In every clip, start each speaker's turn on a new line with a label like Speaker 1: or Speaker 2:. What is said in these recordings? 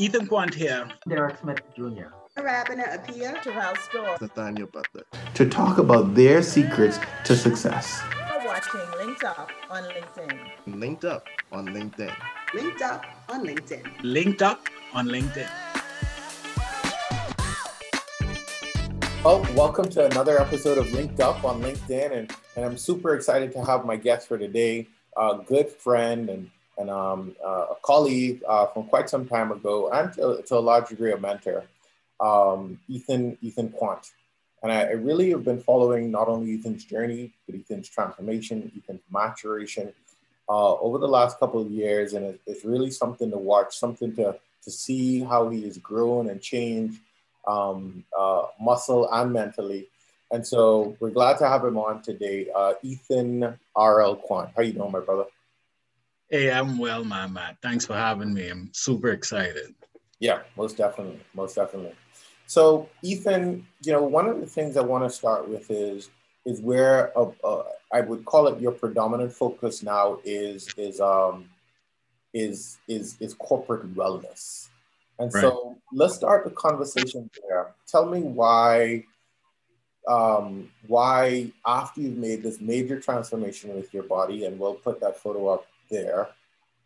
Speaker 1: Ethan Quant here.
Speaker 2: Derek Smith Jr.
Speaker 3: Arabina Apia.
Speaker 4: Terrell Store.
Speaker 5: Nathaniel Butler.
Speaker 6: To talk about their secrets to success.
Speaker 4: You're watching Linked Up on LinkedIn.
Speaker 5: Linked up on LinkedIn.
Speaker 3: Linked up on LinkedIn.
Speaker 1: Linked up on LinkedIn.
Speaker 7: Well, welcome to another episode of Linked Up on LinkedIn, and, and I'm super excited to have my guest for today, a good friend and, and um, uh, a colleague uh, from quite some time ago, and to, to a large degree a mentor, um, Ethan Ethan Quant. And I, I, really have been following not only Ethan's journey, but Ethan's transformation, Ethan's maturation uh, over the last couple of years, and it, it's really something to watch, something to to see how he has grown and changed um, uh, muscle and mentally. And so we're glad to have him on today. Uh, Ethan R.L. Quant. How you doing, my brother?
Speaker 1: Hey, I'm well, my man. Thanks for having me. I'm super excited.
Speaker 7: Yeah, most definitely. Most definitely. So, Ethan, you know, one of the things I want to start with is is where uh, uh, I would call it your predominant focus now is is um is is is corporate wellness. And right. so let's start the conversation there. Tell me why, um, why after you've made this major transformation with your body, and we'll put that photo up there.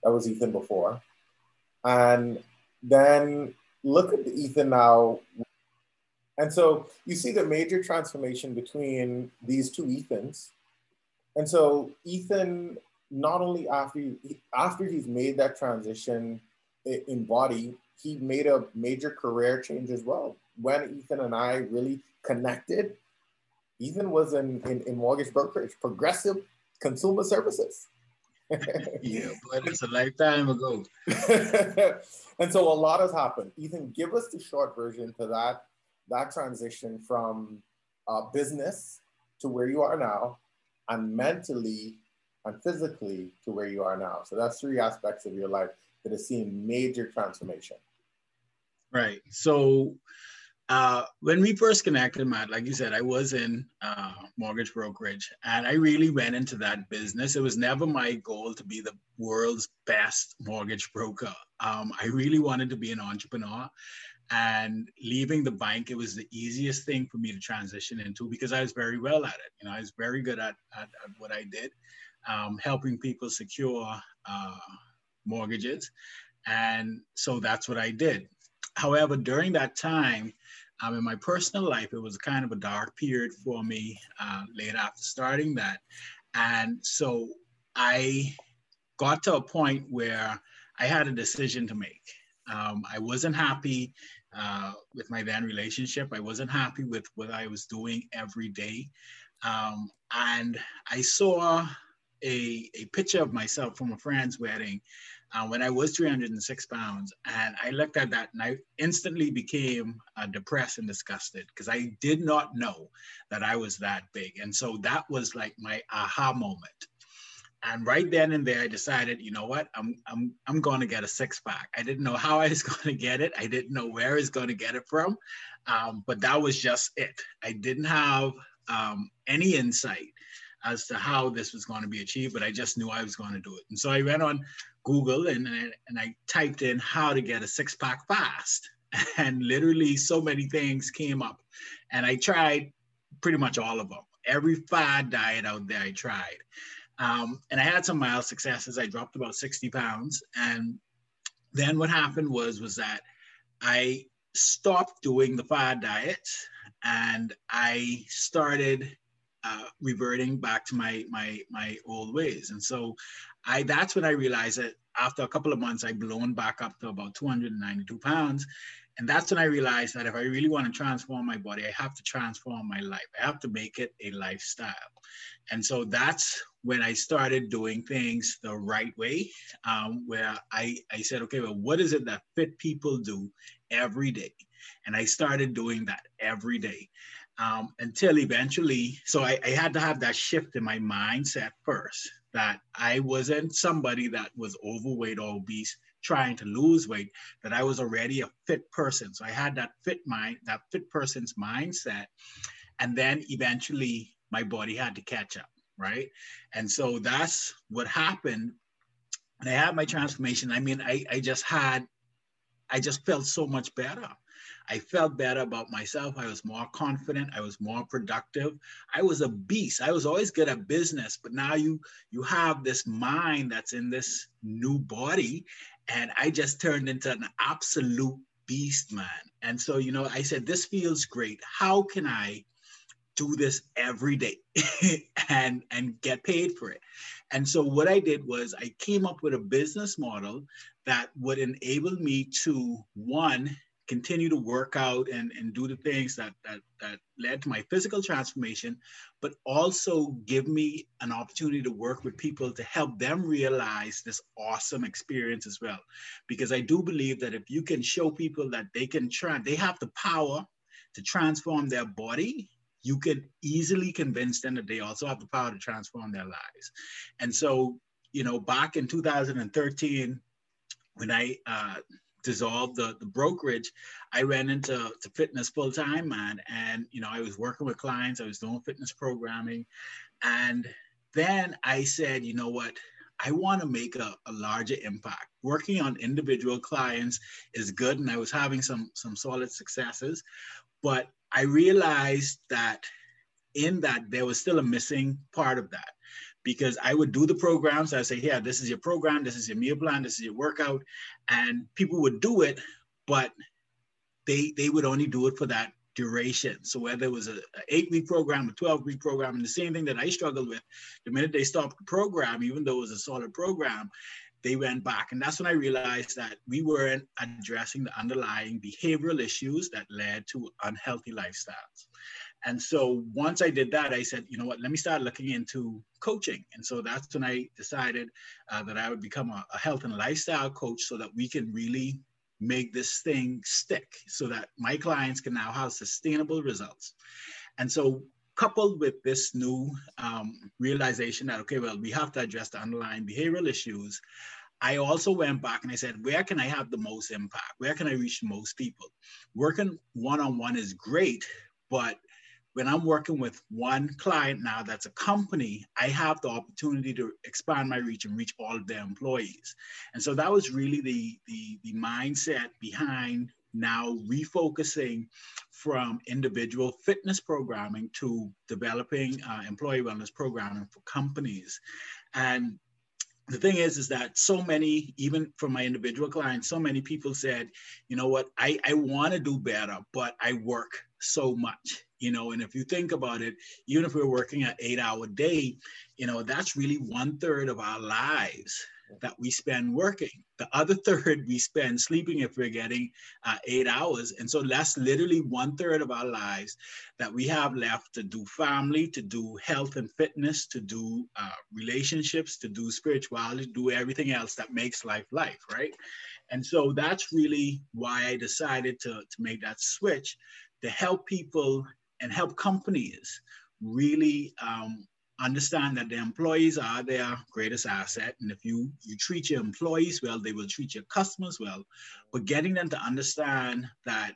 Speaker 7: That was Ethan before, and then look at Ethan now. And so you see the major transformation between these two Ethans. And so Ethan, not only after after he's made that transition in body, he made a major career change as well. When Ethan and I really connected, Ethan was in, in, in mortgage brokerage, progressive consumer services.
Speaker 1: Yeah, but it's a lifetime ago.
Speaker 7: and so a lot has happened. Ethan, give us the short version to that that transition from uh, business to where you are now, and mentally and physically to where you are now. So that's three aspects of your life that has seen major transformation.
Speaker 1: Right. So uh, when we first connected, Matt, like you said, I was in uh, mortgage brokerage and I really went into that business. It was never my goal to be the world's best mortgage broker. Um, I really wanted to be an entrepreneur. And leaving the bank, it was the easiest thing for me to transition into because I was very well at it. You know, I was very good at, at, at what I did, um, helping people secure uh, mortgages. And so that's what I did. However, during that time, um, in my personal life, it was kind of a dark period for me uh, late after starting that. And so I got to a point where I had a decision to make. Um, I wasn't happy uh, with my then relationship. I wasn't happy with what I was doing every day. Um, and I saw a, a picture of myself from a friend's wedding uh, when I was 306 pounds. And I looked at that and I instantly became uh, depressed and disgusted because I did not know that I was that big. And so that was like my aha moment. And right then and there, I decided, you know what, I'm I'm I'm going to get a six pack. I didn't know how I was going to get it. I didn't know where I was going to get it from, um, but that was just it. I didn't have um, any insight as to how this was going to be achieved, but I just knew I was going to do it. And so I went on Google and, and I typed in how to get a six pack fast. And literally so many things came up. And I tried pretty much all of them. Every fad diet out there, I tried. Um, and I had some mild successes. I dropped about 60 pounds. And then what happened was, was that I stopped doing the fad diet and I started uh, reverting back to my my my old ways. And so I that's when I realized that after a couple of months, I'd blown back up to about 292 pounds. And that's when I realized that if I really want to transform my body, I have to transform my life. I have to make it a lifestyle. And so that's when I started doing things the right way, um, where I, I said, okay, well, what is it that fit people do every day? And I started doing that every day um, until eventually, so I, I had to have that shift in my mindset first that I wasn't somebody that was overweight or obese trying to lose weight, that I was already a fit person. So I had that fit mind, that fit person's mindset. And then eventually my body had to catch up, right? And so that's what happened. And I had my transformation. I mean, I, I just had I just felt so much better. I felt better about myself. I was more confident. I was more productive. I was a beast. I was always good at business, but now you you have this mind that's in this new body, and I just turned into an absolute beast, man. And so you know, I said, this feels great. How can I do this every day and and get paid for it? And so what I did was I came up with a business model that would enable me to one continue to work out and, and do the things that, that that led to my physical transformation, but also give me an opportunity to work with people to help them realize this awesome experience as well. Because I do believe that if you can show people that they can try, they have the power to transform their body, you can easily convince them that they also have the power to transform their lives. And so, you know, back in 2013, when I uh, dissolved the, the brokerage, I ran into to fitness full time, man. And, you know, I was working with clients, I was doing fitness programming. And then I said, you know what? I want to make a, a larger impact. Working on individual clients is good, and I was having some some solid successes, but I realized that in that there was still a missing part of that because I would do the programs. I say, yeah, this is your program, this is your meal plan, this is your workout, and people would do it, but they they would only do it for that duration. So whether it was a, a eight week program, a 12 week program, and the same thing that I struggled with, the minute they stopped the program, even though it was a solid program, they went back. And that's when I realized that we weren't addressing the underlying behavioral issues that led to unhealthy lifestyles. And so once I did that, I said, you know what, let me start looking into coaching. And so that's when I decided uh, that I would become a, a health and lifestyle coach so that we can really make this thing stick so that my clients can now have sustainable results. And so coupled with this new um, realization that, okay, well, we have to address the underlying behavioral issues, I also went back and I said, where can I have the most impact? Where can I reach most people? Working one on one is great, but when I'm working with one client now that's a company, I have the opportunity to expand my reach and reach all of their employees. And so that was really the, the, the mindset behind now refocusing from individual fitness programming to developing uh, employee wellness programming for companies. And the thing is, is that so many, even from my individual clients, so many people said, you know what, I, I want to do better, but I work so much you know? And if you think about it even if we're working an eight hour day you know that's really one third of our lives that we spend working. The other third we spend sleeping if we're getting uh, eight hours. And so that's literally one third of our lives that we have left to do family to do health and fitness to do uh, relationships to do spirituality to do everything else that makes life life right? And so that's really why i decided to, to make that switch to help people and help companies really um, understand that the employees are their greatest asset. And if you, you treat your employees well, they will treat your customers well. But getting them to understand that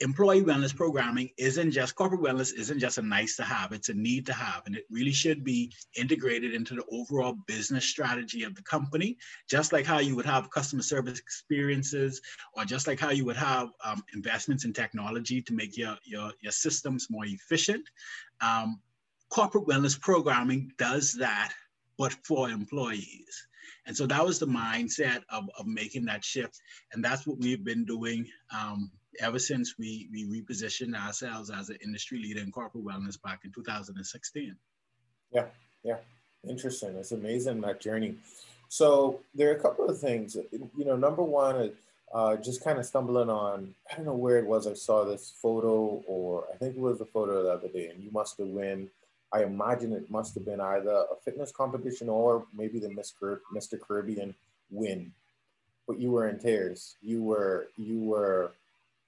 Speaker 1: employee wellness programming isn't just corporate wellness isn't just a nice to have it's a need to have and it really should be integrated into the overall business strategy of the company just like how you would have customer service experiences or just like how you would have um, investments in technology to make your, your, your systems more efficient um, corporate wellness programming does that but for employees and so that was the mindset of, of making that shift and that's what we've been doing um, ever since we, we repositioned ourselves as an industry leader in corporate wellness back in 2016.
Speaker 7: Yeah, yeah. Interesting. It's amazing that journey. So there are a couple of things. You know, number one, uh, just kind of stumbling on, I don't know where it was. I saw this photo, or I think it was a photo the other day, and you must have win. I imagine it must have been either a fitness competition or maybe the Mr. Caribbean win. But you were in tears. You were you were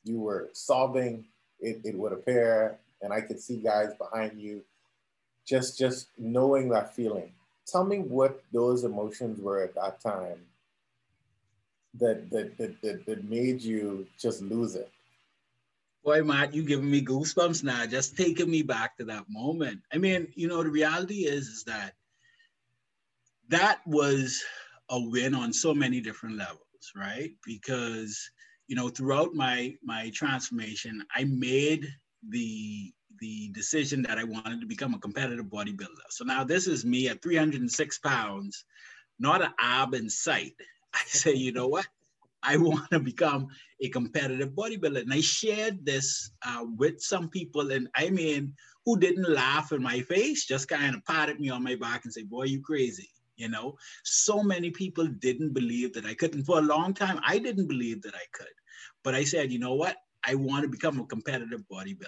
Speaker 7: you were sobbing, it, it would appear, and I could see guys behind you, just just knowing that feeling. Tell me what those emotions were at that time that that that, that, that made you just lose it.
Speaker 1: Boy, Matt, you giving me goosebumps now, just taking me back to that moment. I mean, you know, the reality is, is that that was a win on so many different levels. right? Because you know, throughout my my transformation, I made the the decision that I wanted to become a competitive bodybuilder. So now this is me at 306 pounds, not an ab in sight. I say, you know what? I want to become a competitive bodybuilder. And I shared this uh, with some people, and I mean, who didn't laugh in my face, just kind of patted me on my back and say, Boy, you crazy. You know, so many people didn't believe that I could. And for a long time, I didn't believe that I could. But I said, you know what? I want to become a competitive bodybuilder.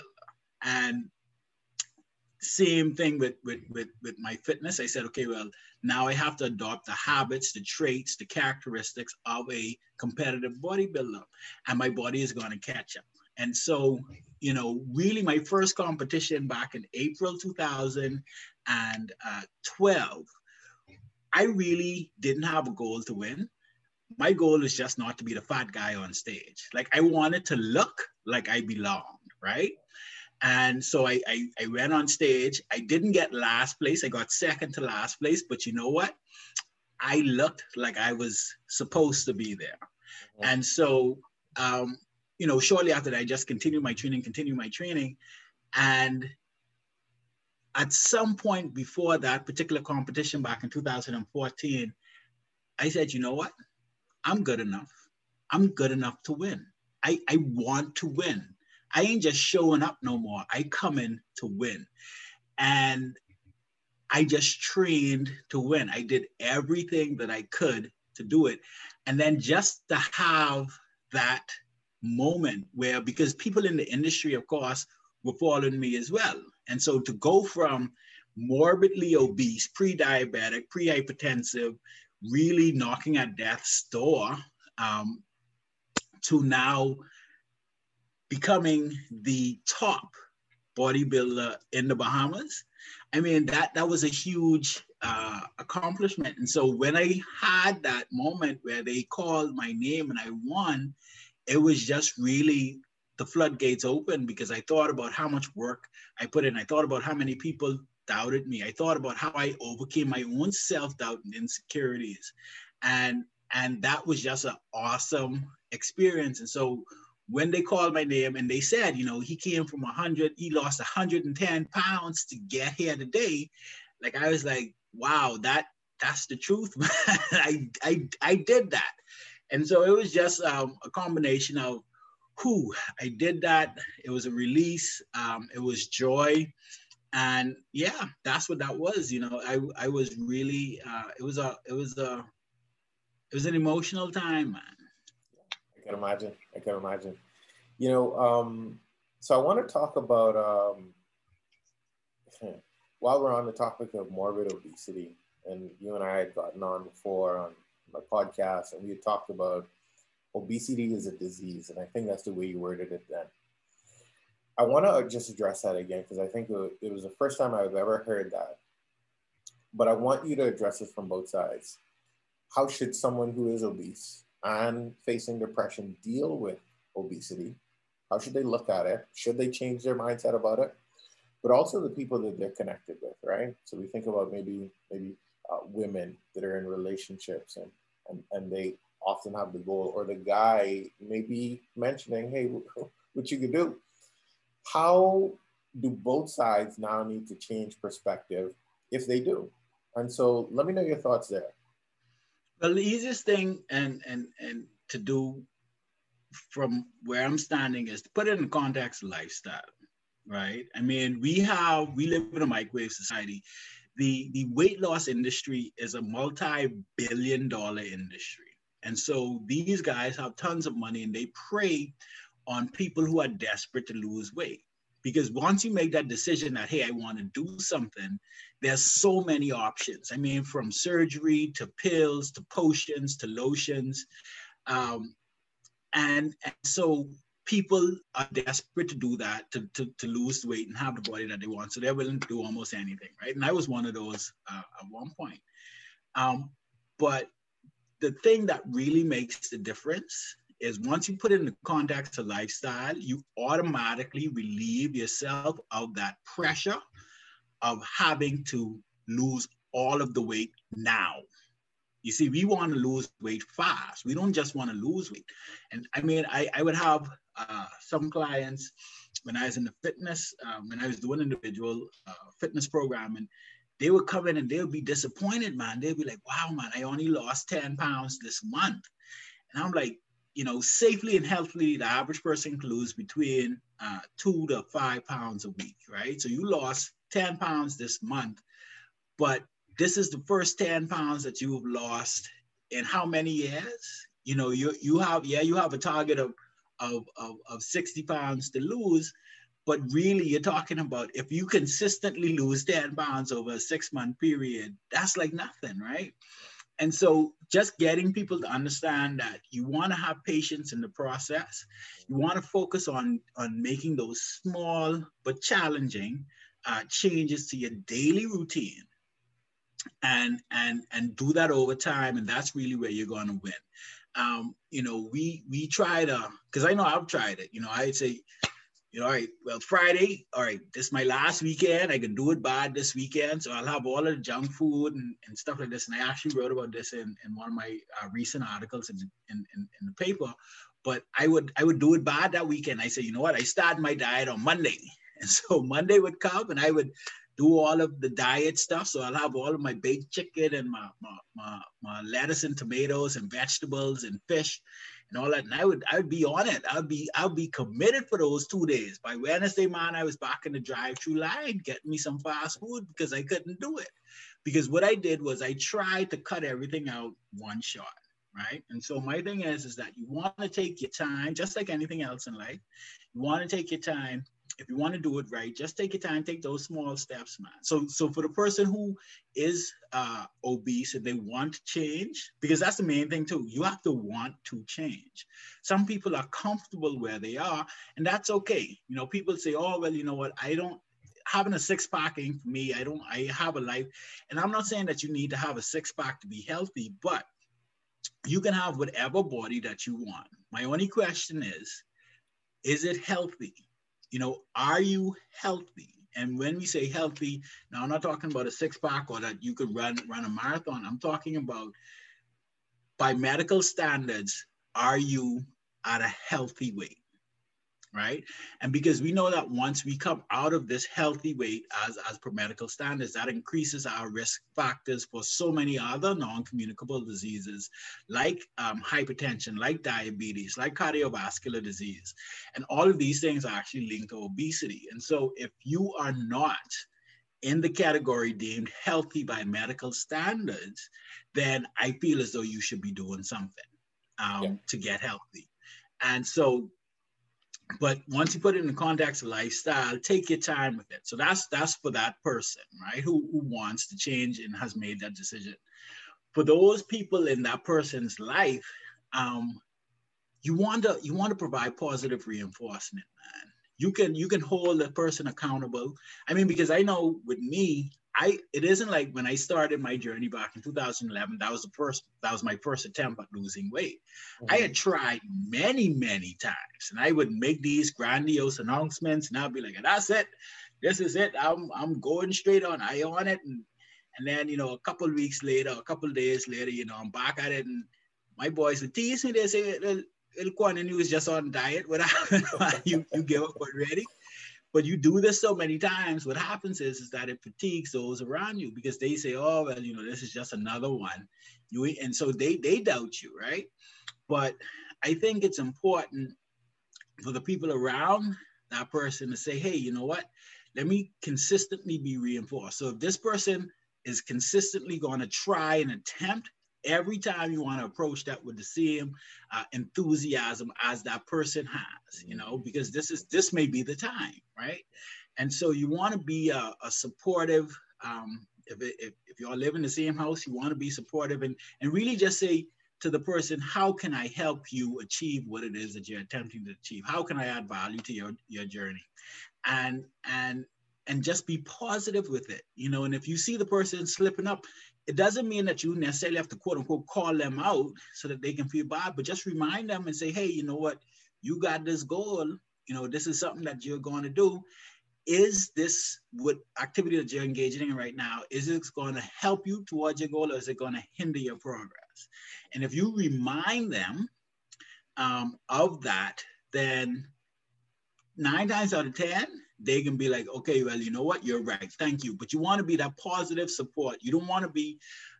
Speaker 1: And same thing with, with, with, with my fitness. I said, okay, well, now I have to adopt the habits, the traits, the characteristics of a competitive bodybuilder, and my body is going to catch up. And so, you know, really my first competition back in April 2012, I really didn't have a goal to win. My goal is just not to be the fat guy on stage. Like I wanted to look like I belonged, right? And so I, I, I went on stage. I didn't get last place. I got second to last place. But you know what? I looked like I was supposed to be there. Mm-hmm. And so, um, you know, shortly after that, I just continued my training, continued my training. And at some point before that particular competition back in 2014, I said, you know what? I'm good enough. I'm good enough to win. I, I want to win. I ain't just showing up no more. I come in to win. And I just trained to win. I did everything that I could to do it. And then just to have that moment where, because people in the industry, of course, were following me as well. And so to go from morbidly obese, pre diabetic, pre hypertensive, really knocking at death's door, um, to now becoming the top bodybuilder in the Bahamas. I mean, that that was a huge uh, accomplishment. And so when I had that moment where they called my name and I won, it was just really the floodgates open because I thought about how much work I put in. I thought about how many people doubted me. I thought about how I overcame my own self-doubt and insecurities. And and that was just an awesome experience. And so when they called my name and they said, you know, he came from 100, he lost 110 pounds to get here today. Like I was like, wow, that that's the truth. I, I I did that, and so it was just um, a combination of who I did that. It was a release. Um, it was joy, and yeah, that's what that was. You know, I I was really uh, it was a it was a it was an emotional time, man
Speaker 7: can imagine. I can imagine. You know, um, so I want to talk about um, while we're on the topic of morbid obesity, and you and I had gotten on before on my podcast, and we had talked about obesity is a disease, and I think that's the way you worded it then. I want to just address that again because I think it was the first time I've ever heard that. But I want you to address it from both sides. How should someone who is obese and facing depression deal with obesity? How should they look at it? Should they change their mindset about it? But also the people that they're connected with, right? So we think about maybe maybe uh, women that are in relationships and, and and they often have the goal, or the guy maybe mentioning, "Hey, what you could do." How do both sides now need to change perspective if they do? And so, let me know your thoughts there.
Speaker 1: Well, the easiest thing and and and to do from where I'm standing is to put it in context lifestyle, right? I mean, we have we live in a microwave society. The the weight loss industry is a multi-billion dollar industry. And so these guys have tons of money and they prey on people who are desperate to lose weight because once you make that decision that hey i want to do something there's so many options. I mean from surgery to pills to potions to lotions. Um, and, and so people are desperate to do that to, to, to lose weight and have the body that they want. So they're willing to do almost anything right? And i was one of those uh, at one point. Um, but the thing that really makes the difference is once you put it in the context of lifestyle, you automatically relieve yourself of that pressure of having to lose all of the weight now. You see, we want to lose weight fast. We don't just want to lose weight. And I mean, I, I would have uh, some clients when I was in the fitness, um, when I was doing individual uh, fitness program, and they would come in and they would be disappointed, man. They'd be like, wow, man, I only lost 10 pounds this month. And I'm like, you know, safely and healthily, the average person can lose between uh, two to five pounds a week, right? So you lost 10 pounds this month, but this is the first 10 pounds that you've lost in how many years? You know, you you have, yeah, you have a target of, of, of, of 60 pounds to lose, but really you're talking about if you consistently lose 10 pounds over a six month period, that's like nothing, right? And so just getting people to understand that you want to have patience in the process. You want to focus on, on making those small but challenging uh, changes to your daily routine. And and and do that over time and that's really where you're going to win. Um, you know we we try to because i know i've tried it. You know i'd say you know all right well friday all right this is my last weekend. I can do it bad this weekend so i'll have all of the junk food and, and stuff like this. And i actually wrote about this in, in one of my uh, recent articles in, in, in, in the paper. But i would i would do it bad that weekend. I say you know what? I start my diet on monday. And so monday would come and i would do all of the diet stuff. So I'll have all of my baked chicken and my, my, my, my, lettuce and tomatoes and vegetables and fish and all that. And I would I would be on it. I'd be I'd be committed for those two days. By Wednesday, man, I was back in the drive-through line getting me some fast food because I couldn't do it. Because what I did was I tried to cut everything out one shot. Right. And so my thing is, is that you want to take your time, just like anything else in life. You want to take your time if you want to do it right, just take your time, take those small steps, man. So, so for the person who is uh, obese and they want change, because that's the main thing too, you have to want to change. Some people are comfortable where they are, and that's okay. You know, people say, "Oh, well, you know what? I don't having a six pack ain't for me. I don't. I have a life, and I'm not saying that you need to have a six pack to be healthy, but you can have whatever body that you want. My only question is, is it healthy? You know, are you healthy? And when we say healthy, now I'm not talking about a six pack or that you could run run a marathon. I'm talking about by medical standards, are you at a healthy weight? Right? And because we know that once we come out of this healthy weight as, as per medical standards, that increases our risk factors for so many other non-communicable diseases like um, hypertension, like diabetes, like cardiovascular disease. And all of these things are actually linked to obesity. And so if you are not in the category deemed healthy by medical standards, then I feel as though you should be doing something um, yeah. to get healthy. And so but once you put it in the context of lifestyle take your time with it. So that's that's for that person right? Who, who wants to change and has made that decision. For those people in that person's life um, you want to you want to provide positive reinforcement man. You can you can hold the person accountable. I mean because i know with me I it isn't like when I started my journey back in 2011, that was the first, that was my first attempt at losing weight. Mm-hmm. I had tried many, many times, and I would make these grandiose announcements, and I'd be like, that's it, this is it. I'm I'm going straight on, I on it. And and then, you know, a couple weeks later, a couple days later, you know, I'm back at it, and my boys would tease me, they say, El Quan, and he was just on diet. What you, you give up already? But you do this so many times what happens is, is that it fatigues those around you because they say oh well you know this is just another one. You and so they they doubt you right? But i think it's important for the people around that person to say hey you know what? Let me consistently be reinforced. So if this person is consistently going to try and attempt every time you want to approach that with the same uh, enthusiasm as that person has you know because this is this may be the time right? And so you want to be a, a supportive um, if, if, if you all live in the same house you want to be supportive and and really just say to the person how can i help you achieve what it is that you're attempting to achieve? How can i add value to your your journey? And and and just be positive with it you know and if you see the person slipping up it doesn't mean that you necessarily have to quote unquote call them out so that they can feel bad, but just remind them and say, hey, you know what, you got this goal, you know, this is something that you're going to do. is this what activity that you're engaging in right now is it going to help you towards your goal or is it going to hinder your progress? And if you remind them um, of that then nine times out of ten they can be like okay well you know what you're right thank you but you want to be that positive support you don't want to be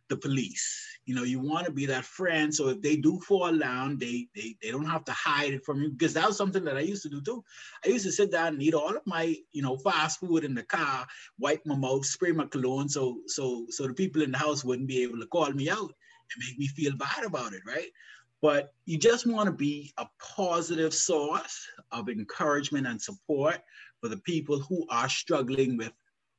Speaker 1: the police. You know, you want to be that friend. So if they do fall down, they, they they don't have to hide it from you because that was something that I used to do too. I used to sit down and eat all of my, you know, fast food in the car, wipe my mouth, spray my cologne, so so so the people in the house wouldn't be able to call me out and make me feel bad about it, right? But you just want to be a positive source of encouragement and support for the people who are struggling with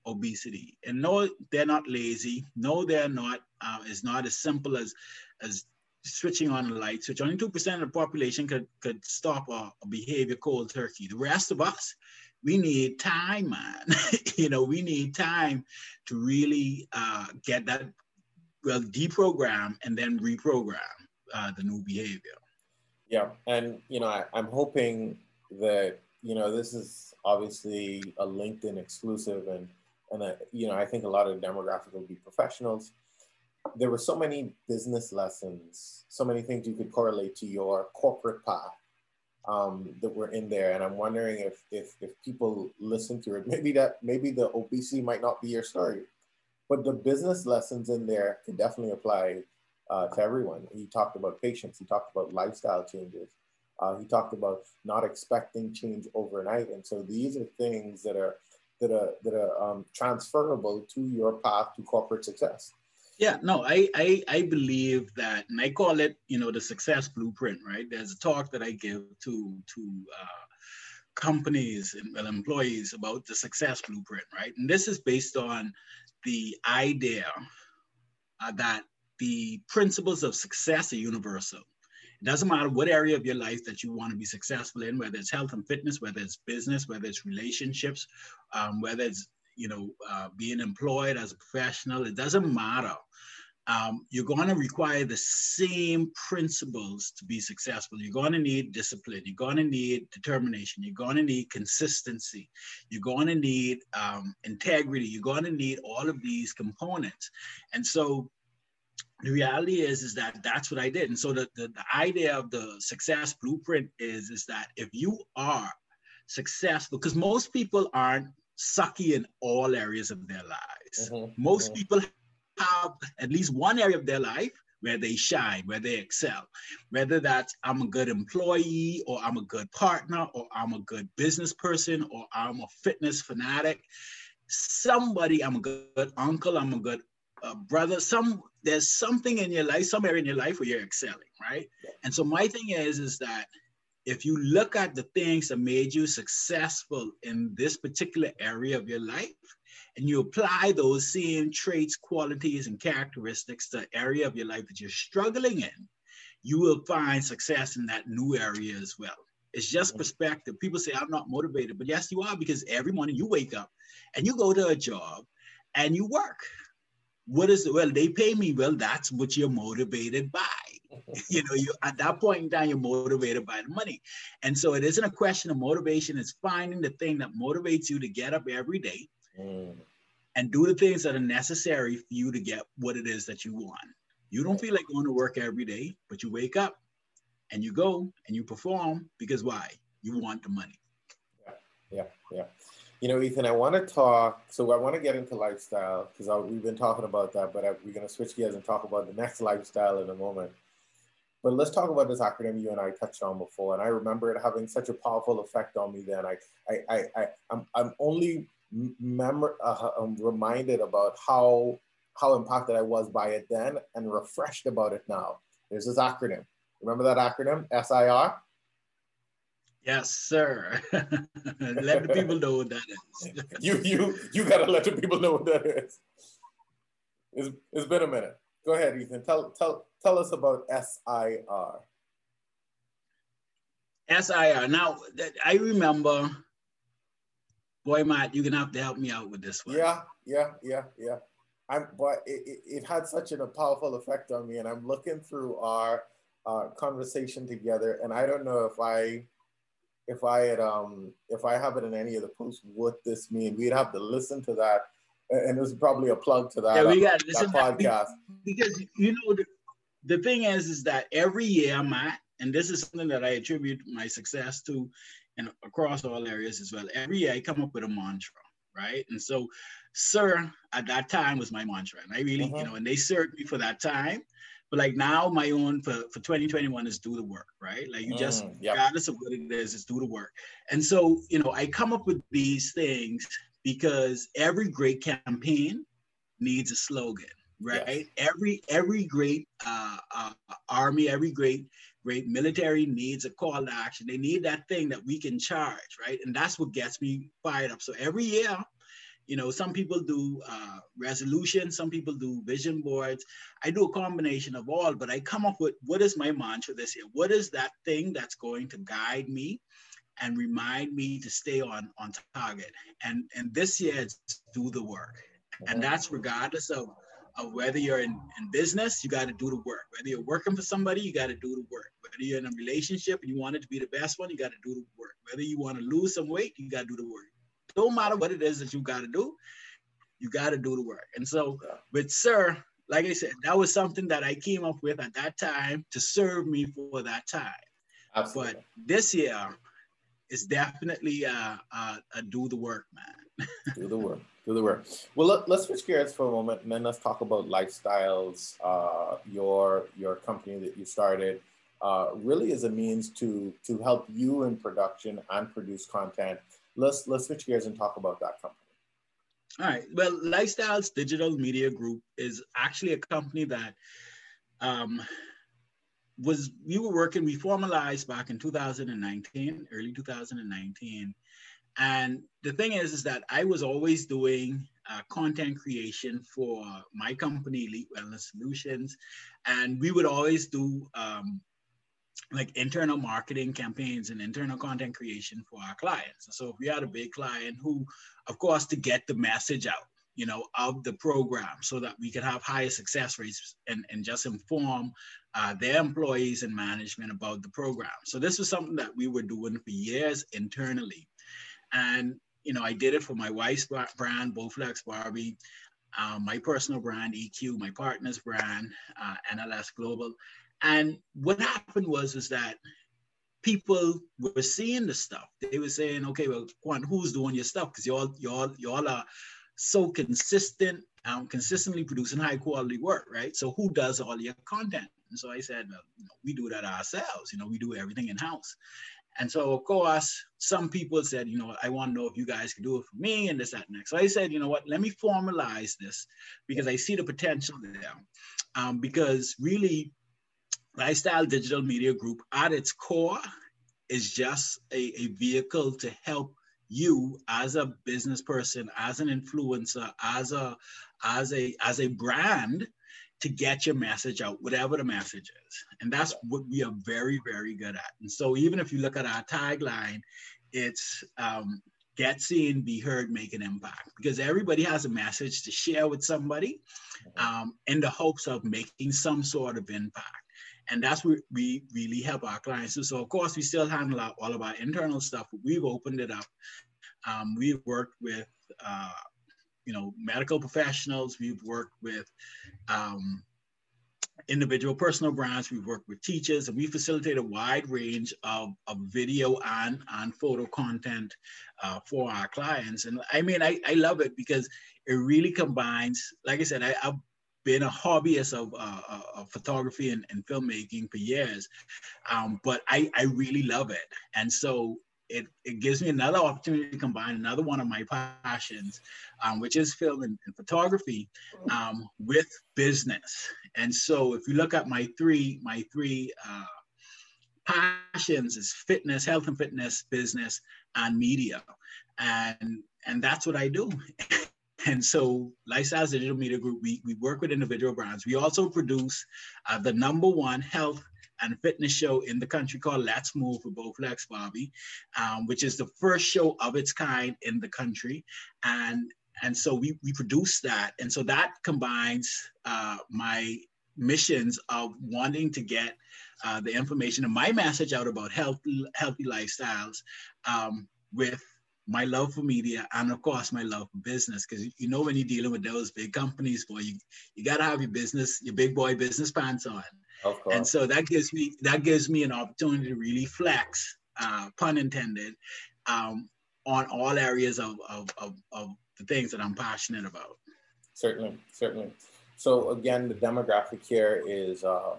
Speaker 1: obesity. And no, they're not lazy. No, they're not. Uh, it's not as simple as as switching on a light switch. Only two percent of the population could could stop a, a, behavior cold turkey. The rest of us, we need time, man. you know, we need time to really uh, get that well deprogram and then reprogram uh, the new behavior.
Speaker 7: Yeah, and you know, I, I'm hoping that you know this is obviously a LinkedIn exclusive and and I, you know, I think a lot of the demographic will be professionals. There were so many business lessons, so many things you could correlate to your corporate path um, that were in there, and I'm wondering if if if people listen to it, maybe that maybe the obesity might not be your story, but the business lessons in there could definitely apply uh, to everyone. He talked about patience. He talked about lifestyle changes. Uh, he talked about not expecting change overnight, and so these are things that are that are that are um, transferable to your path to corporate success.
Speaker 1: Yeah, no, I, I I believe that, and I call it, you know, the success blueprint. Right? There's a talk that I give to to uh, companies and well, employees about the success blueprint. Right? And this is based on the idea uh, that the principles of success are universal. It doesn't matter what area of your life that you want to be successful in, whether it's health and fitness, whether it's business, whether it's relationships, um, whether it's you know uh, being employed as a professional. It doesn't matter. Um, you're going to require the same principles to be successful. You're going to need discipline. You're going to need determination. You're going to need consistency. You're going to need um, integrity. You're going to need all of these components. And so the reality is is that that's what i did and so the, the, the, idea of the success blueprint is is that if you are successful because most people aren't sucky in all areas of their lives mm-hmm. most mm-hmm. people have at least one area of their life where they shine where they excel whether that's i'm a good employee or i'm a good partner or i'm a good business person or i'm a fitness fanatic somebody i'm a good uncle i'm a good uh, brother, some there's something in your life, some area in your life where you're excelling, right? And so my thing is, is that if you look at the things that made you successful in this particular area of your life, and you apply those same traits, qualities, and characteristics to the area of your life that you're struggling in, you will find success in that new area as well. It's just perspective. People say, I'm not motivated, but yes, you are because every morning you wake up and you go to a job and you work what is it? Well, they pay me. Well, that's what you're motivated by. you know, you at that point in time, you're motivated by the money. And so it isn't a question of motivation, it's finding the thing that motivates you to get up every day mm. and do the things that are necessary for you to get what it is that you want. You don't feel like going to work every day, but you wake up and you go and you perform because why? You want the money.
Speaker 7: Yeah, yeah, yeah. You know, Ethan, I want to talk. So I want to get into lifestyle because we've been talking about that, but I, we're going to switch gears and talk about the next lifestyle in a moment. But let's talk about this acronym you and I touched on before, and I remember it having such a powerful effect on me. Then I, I, I, I I'm, I'm only memor- uh, I'm reminded about how how impacted I was by it then, and refreshed about it now. There's this acronym. Remember that acronym? SIR.
Speaker 1: Yes, sir. let the people know what that is.
Speaker 7: you you you gotta let the people know what that is. It's, it's been a minute. Go ahead, Ethan. Tell tell tell us about SIR.
Speaker 1: SIR. Now I remember, boy, Matt, you're gonna have to help me out with this one.
Speaker 7: Yeah, yeah, yeah, yeah. I'm, but it, it, it had such an, a powerful effect on me, and I'm looking through our uh, conversation together, and I don't know if I if I had um if I have it in any of the posts, what this mean? We'd have to listen to that, and it was probably a plug to that.
Speaker 1: Yeah, we
Speaker 7: uh,
Speaker 1: got to listen
Speaker 7: that podcast.
Speaker 1: because you know the, the thing is is that every year, Matt, and this is something that I attribute my success to, and across all areas as well. Every year, I come up with a mantra, right? And so, "Sir" at that time was my mantra, and I really,
Speaker 7: Mhm.
Speaker 1: you know, and they served me for that time. But like now, my own for for 2021 is do the work, right? Like you just
Speaker 7: Mm, yep.
Speaker 1: regardless of what it is, is do the work. And so, you know, I come up with these things because every great campaign needs a slogan, right? Every every great uh, uh, army, every great great military needs a call to action. They need that thing that we can charge, right? And that's what gets me fired up. So every year, you know, some people do uh, resolutions, some people do vision boards. I do a combination of all, but I come up with what is my mantra this year? What is that thing that's going to guide me and remind me to stay on on target? And and this year it's do the work, and that's regardless of of whether you're in, in business, you got to do the work. Whether you're working for somebody, you got to do the work. Whether you're in a relationship and you want it to be the best one, you got to do the work. Whether you want to lose some weight, you got to do the work. Don't matter what it is that you got to do, you got to do the work. And so with Sir, like I said, that was something that I came up with at that time to serve me for that time.
Speaker 7: Absolutely.
Speaker 1: But this year is definitely uh, uh, a do the work, man.
Speaker 7: do the work do the work well let, let's switch gears for a moment and then let's talk about lifestyles uh, your your company that you started uh, really is a means to to help you in production and produce content let's let's switch gears and talk about that company
Speaker 1: All right. Well, Lifestyles Digital Media Group is actually a company that um, was we were working. We formalized back in 2019, early 2019, and the thing is, is that I was always doing uh, content creation for my company, Elite Wellness Solutions, and we would always do um, like internal marketing campaigns and internal content creation for our clients. So if we had a big client who, of course, to get the message out, you know, of the program so that we could have higher success rates and, and just inform uh, their employees and management about the program. So this was something that we were doing for years internally. And, you know, I did it for my wife's brand, Bowflex Barbie, um, my personal brand, EQ, my partner's brand, uh, NLS Global. And what happened was is that people were seeing the stuff. They were saying, okay, well, Quan, who's doing your stuff? Because y'all, y'all, y'all are so consistent, um, consistently producing high quality work, right? So who does all your content? And so I said, well, you know, we do that ourselves. You know, we do everything in house. And so, of course, some people said, you know, I want to know if you guys can do it for me and this, that, and next. So I said, you know what, let me formalize this because I see the potential there. Um, because really, Lifestyle Digital Media Group at its core is just a, a vehicle to help you as a business person, as an influencer, as a as a as a brand to get your message out, whatever the message is. And that's what we are very, very good at. And so even if you look at our tagline, it's um, get seen, be heard, make an impact. Because everybody has a message to share with somebody um, in the hopes of making some sort of impact. And that's what we really help our clients do. So of course, we still handle our, all of our internal stuff. We've opened it up. Um, we've worked with uh, you know, medical professionals. We've worked with um, individual personal brands. We've worked with teachers, and we facilitate a wide range of, of video and, and photo content uh, for our clients. And I mean, I, I love it because it really combines, like I said, I, I've been a hobbyist of, uh, of photography and, and, filmmaking for years, um, but I, I really love it. And so it, it gives me another opportunity to combine another one of my passions, um, which is film and, and photography, um, with business. And so, if you look at my three my three uh, passions is fitness, health and fitness, business, and media, and and that's what I do. And so, Lifestyles Digital Media Group, we, we work with individual brands. We also produce uh, the number one health and fitness show in the country called Let's Move with Bowflex Bobby, um, which is the first show of its kind in the country. And and so we, we produce that. And so that combines uh, my missions of wanting to get uh, the information and my message out about healthy healthy lifestyles um, with my love for media and of course my love for business because you know when you're dealing with those big companies boy you, you got to have your business your big boy business pants on
Speaker 7: Of course.
Speaker 1: and so that gives me that gives me an opportunity to really flex uh, pun intended um, on all areas of, of, of, of the things that i'm passionate about
Speaker 7: Certainly, certainly. So again, the demographic here is um,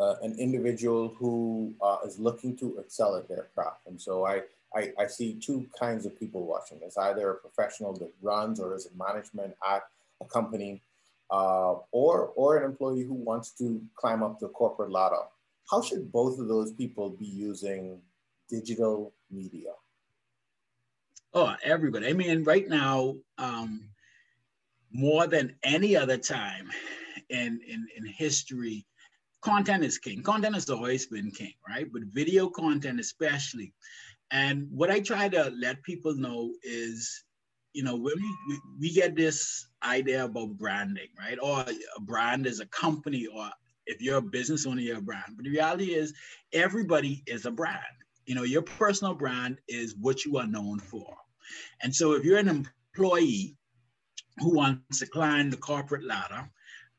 Speaker 7: uh, an individual who uh, is looking to excel at their craft. And so I, I, I see two kinds of people watching this, either a professional that runs or is in management at a company, uh, or, or an employee who wants to climb up the corporate ladder. How should both of those people be using digital media?
Speaker 1: Oh, everybody. I mean, right now, um, more than any other time in, in, in history, content is king. Content has always been king, right? But video content, especially. And what I try to let people know is, you know, when we, we, we get this idea about branding, right? Or a brand is a company, or if you're a business owner, you're a brand. But the reality is, everybody is a brand. You know, your personal brand is what you are known for. And so if you're an employee who wants to climb the corporate ladder,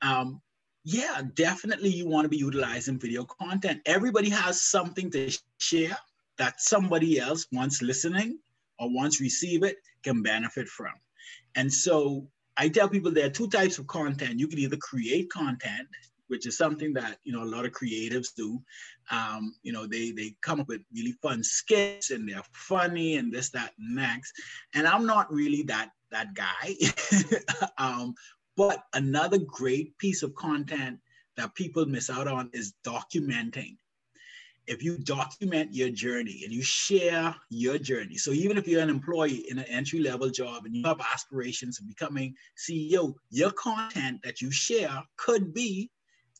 Speaker 1: um, yeah, definitely you want to be utilizing video content. Everybody has something to share that somebody else once listening or once receive it can benefit from. And so I tell people there are two types of content. You can either create content, which is something that you know a lot of creatives do. Um, you know, they they come up with really fun skits and they're funny and this, that, and next. And I'm not really that that guy. um, but another great piece of content that people miss out on is documenting. If you document your journey and you share your journey, so even if you're an employee in an entry level job and you have aspirations of becoming CEO, your content that you share could be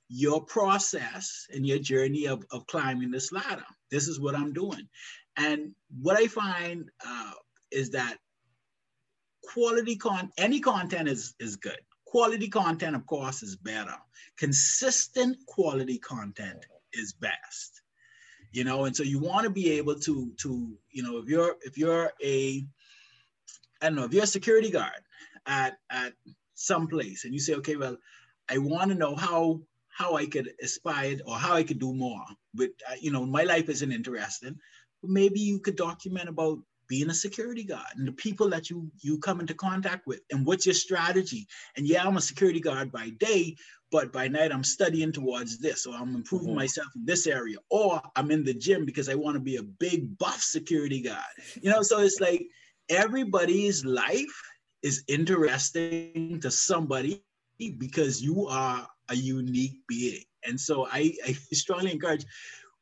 Speaker 1: your process and your journey of, of climbing this ladder. This is what I'm doing. And what I find uh, is that quality con any content is, is good. Quality content, of course, is better. Consistent quality content is best. You know, and so you want to be able to to, you know, if you're if you're a I don't know, if you're a security guard at at some place and you say, okay, well, I want to know how how I could aspire or how I could do more. But uh, you know, my life isn't interesting. But maybe you could document about being a security guard and the people that you you come into contact with and what's your strategy. And yeah, I'm a security guard by day, but by night I'm studying towards this, or I'm improving
Speaker 7: Mhm.
Speaker 1: myself in this area, or I'm in the gym because I want to be a big buff security guard. You know, so it's like everybody's life is interesting to somebody because you are a unique being. And so I, I strongly encourage,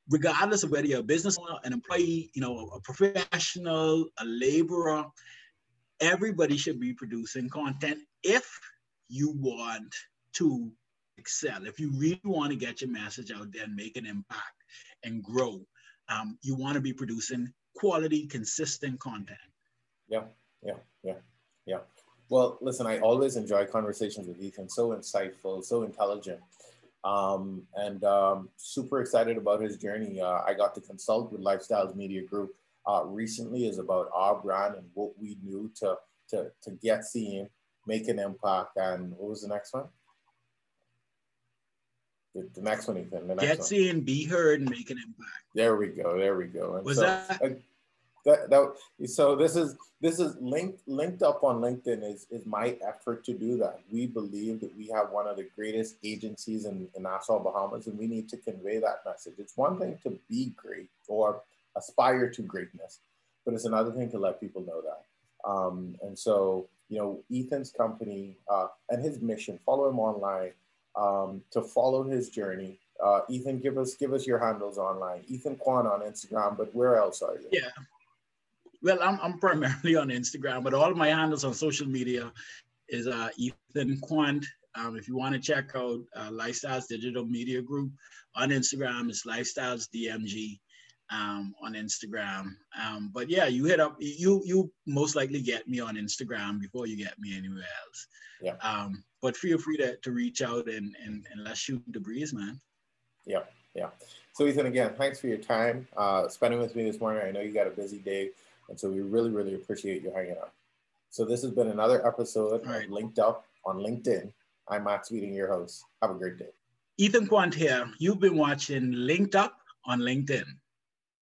Speaker 1: regardless of whether you're a business owner, an employee, you know, a professional, a laborer, everybody should be producing content if you want to excel. If you really want to get your message out there and make an impact and grow, um, you want to be producing quality, consistent content.
Speaker 7: Yeah, yeah, yeah, yeah. Well, listen, I always enjoy conversations with Ethan. So insightful, so intelligent, um, and um, super excited about his journey. Uh, I got to consult with Lifestyles Media Group uh, recently. is about our brand and what we do to to to get seen, make an impact. And what was the next one? The, the next one, Ethan. The next
Speaker 1: Get
Speaker 7: one.
Speaker 1: seen, be heard, and make an impact.
Speaker 7: There we go. There we go. And
Speaker 1: Was
Speaker 7: so,
Speaker 1: that-
Speaker 7: uh, that, that so this is this is linked linked up on LinkedIn is is my effort to do that. We believe that we have one of the greatest agencies in, in Nassau, Bahamas, and we need to convey that message. It's one thing to be great or aspire to greatness, but it's another thing to let people know that. Um, and so, you know, Ethan's company uh, and his mission, follow him online um, to follow his journey. Uh, Ethan, give us give us your handles online. Ethan Kwan on Instagram, but where else are you?
Speaker 1: Yeah. Well, I'm, I'm primarily on Instagram, but all my handles on social media is uh, Ethan Quant. Um, if you want to check out uh, Lifestyles Digital Media Group on Instagram, it's Lifestyles DMG. um, on Instagram. Um, but yeah, you hit up you you most likely get me on Instagram before you get me anywhere else.
Speaker 7: Yeah.
Speaker 1: Um, but feel free to, to reach out and, and and let's shoot the breeze, man.
Speaker 7: Yeah, yeah. So Ethan, again, thanks for your time, uh, spending with me this morning. I know you got a busy day, and so we really, really appreciate you hanging out. So this has been another episode
Speaker 1: right.
Speaker 7: of Linked Up on LinkedIn. I'm Max Weeding, your host. Have a great day.
Speaker 1: Ethan Quant here. You've been watching Linked Up on LinkedIn.